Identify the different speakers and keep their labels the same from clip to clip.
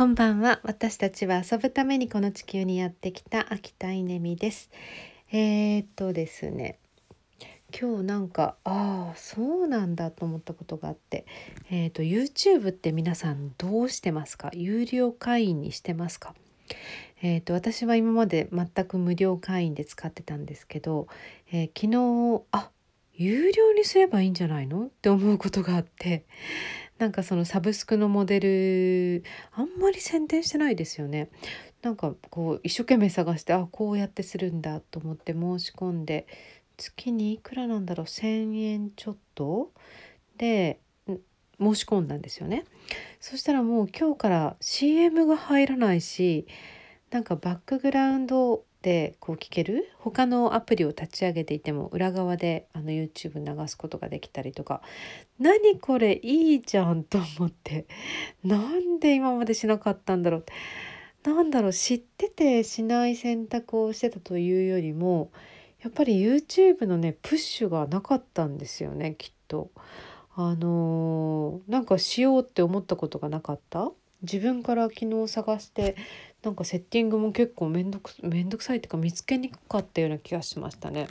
Speaker 1: こんばんは。私たちは遊ぶためにこの地球にやってきた秋田稲美です。えー、っとですね。今日なんかああそうなんだと思ったことがあって。えー、っと YouTube って皆さんどうしてますか？有料会員にしてますか？えーと、私は今まで全く無料会員で使ってたんですけど、えー、昨日あ有料にすればいいんじゃないの？って思うことがあって。なんかそのサブスクのモデルあんまり宣伝してないですよね。なんかこう一生懸命探してあこうやってするんだと思って申し込んで月にいくらなんだろう1,000円ちょっとで申し込んだんですよね。そしたらもう今日から CM が入らないしなんかバックグラウンドでこう聞ける？他のアプリを立ち上げていても裏側であの YouTube 流すことができたりとか。何これいいじゃんと思って。なんで今までしなかったんだろうなんだろう知っててしない選択をしてたというよりもやっぱり YouTube のねプッシュがなかったんですよねきっと。あのー、なんかしようって思ったことがなかった？自分から昨日探してなんかセッティングも結構めんどくめんどくさいっていうか見つけにくかったような気がしましたね。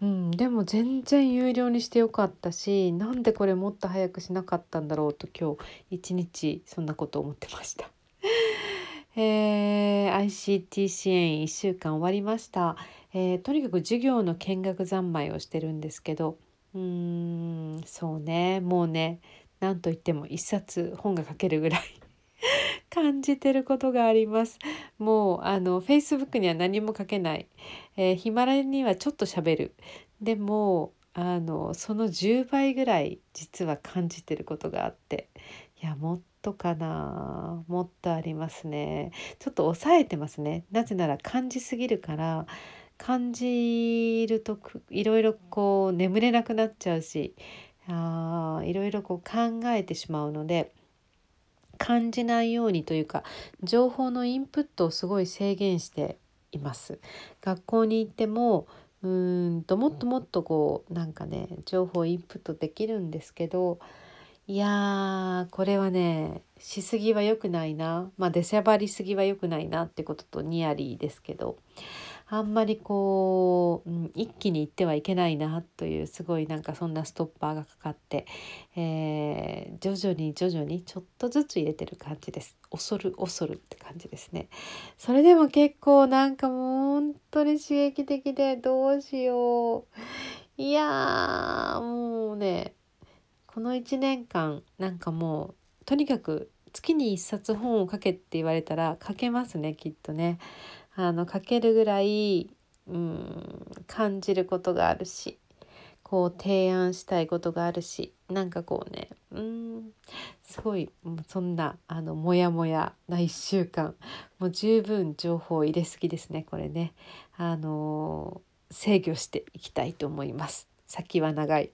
Speaker 1: うん、でも全然有料にしてよかったしなんでこれもっと早くしなかったんだろうと今日一日そんなこと思ってました。えー、ICT 支援1週間終わりました、えー、とにかく授業の見学三昧をしてるんですけどうーんそうねもうね何と言っても一冊本が書けるぐらい感じてることがあります。もうあの Facebook には何も書けない、えー、ヒマラヤにはちょっと喋る。でもあのその10倍ぐらい実は感じてることがあって。いやもっとかな。もっとありますね。ちょっと抑えてますね。なぜなら感じすぎるから感じるといろいろこう眠れなくなっちゃうしあいろいろこう考えてしまうので感じないようにというか情報のインプットをすごい制限しています。学校に行ってもうんともっともっとこうなんかね情報インプットできるんですけどいやーこれはねしすぎは良くないなまあ出しゃばりすぎは良くないなってこととニアリーですけどあんまりこう、うん、一気に行ってはいけないなというすごいなんかそんなストッパーがかかって、えー、徐々に徐々にちょっとずつ入れてる感じです。恐る恐るって感じですね。それでも結構なんかもう本当に刺激的でどうしよう。いやーもうねこの1年間なんかもうとにかく月に1冊本を書けって言われたら書けますねきっとね。あの書けるぐらいうん感じることがあるしこう提案したいことがあるしなんかこうねうんすごいそんなあのモヤモヤな1週間もう十分情報入れすぎですねこれね。あの制御していきたいと思います。先は長い。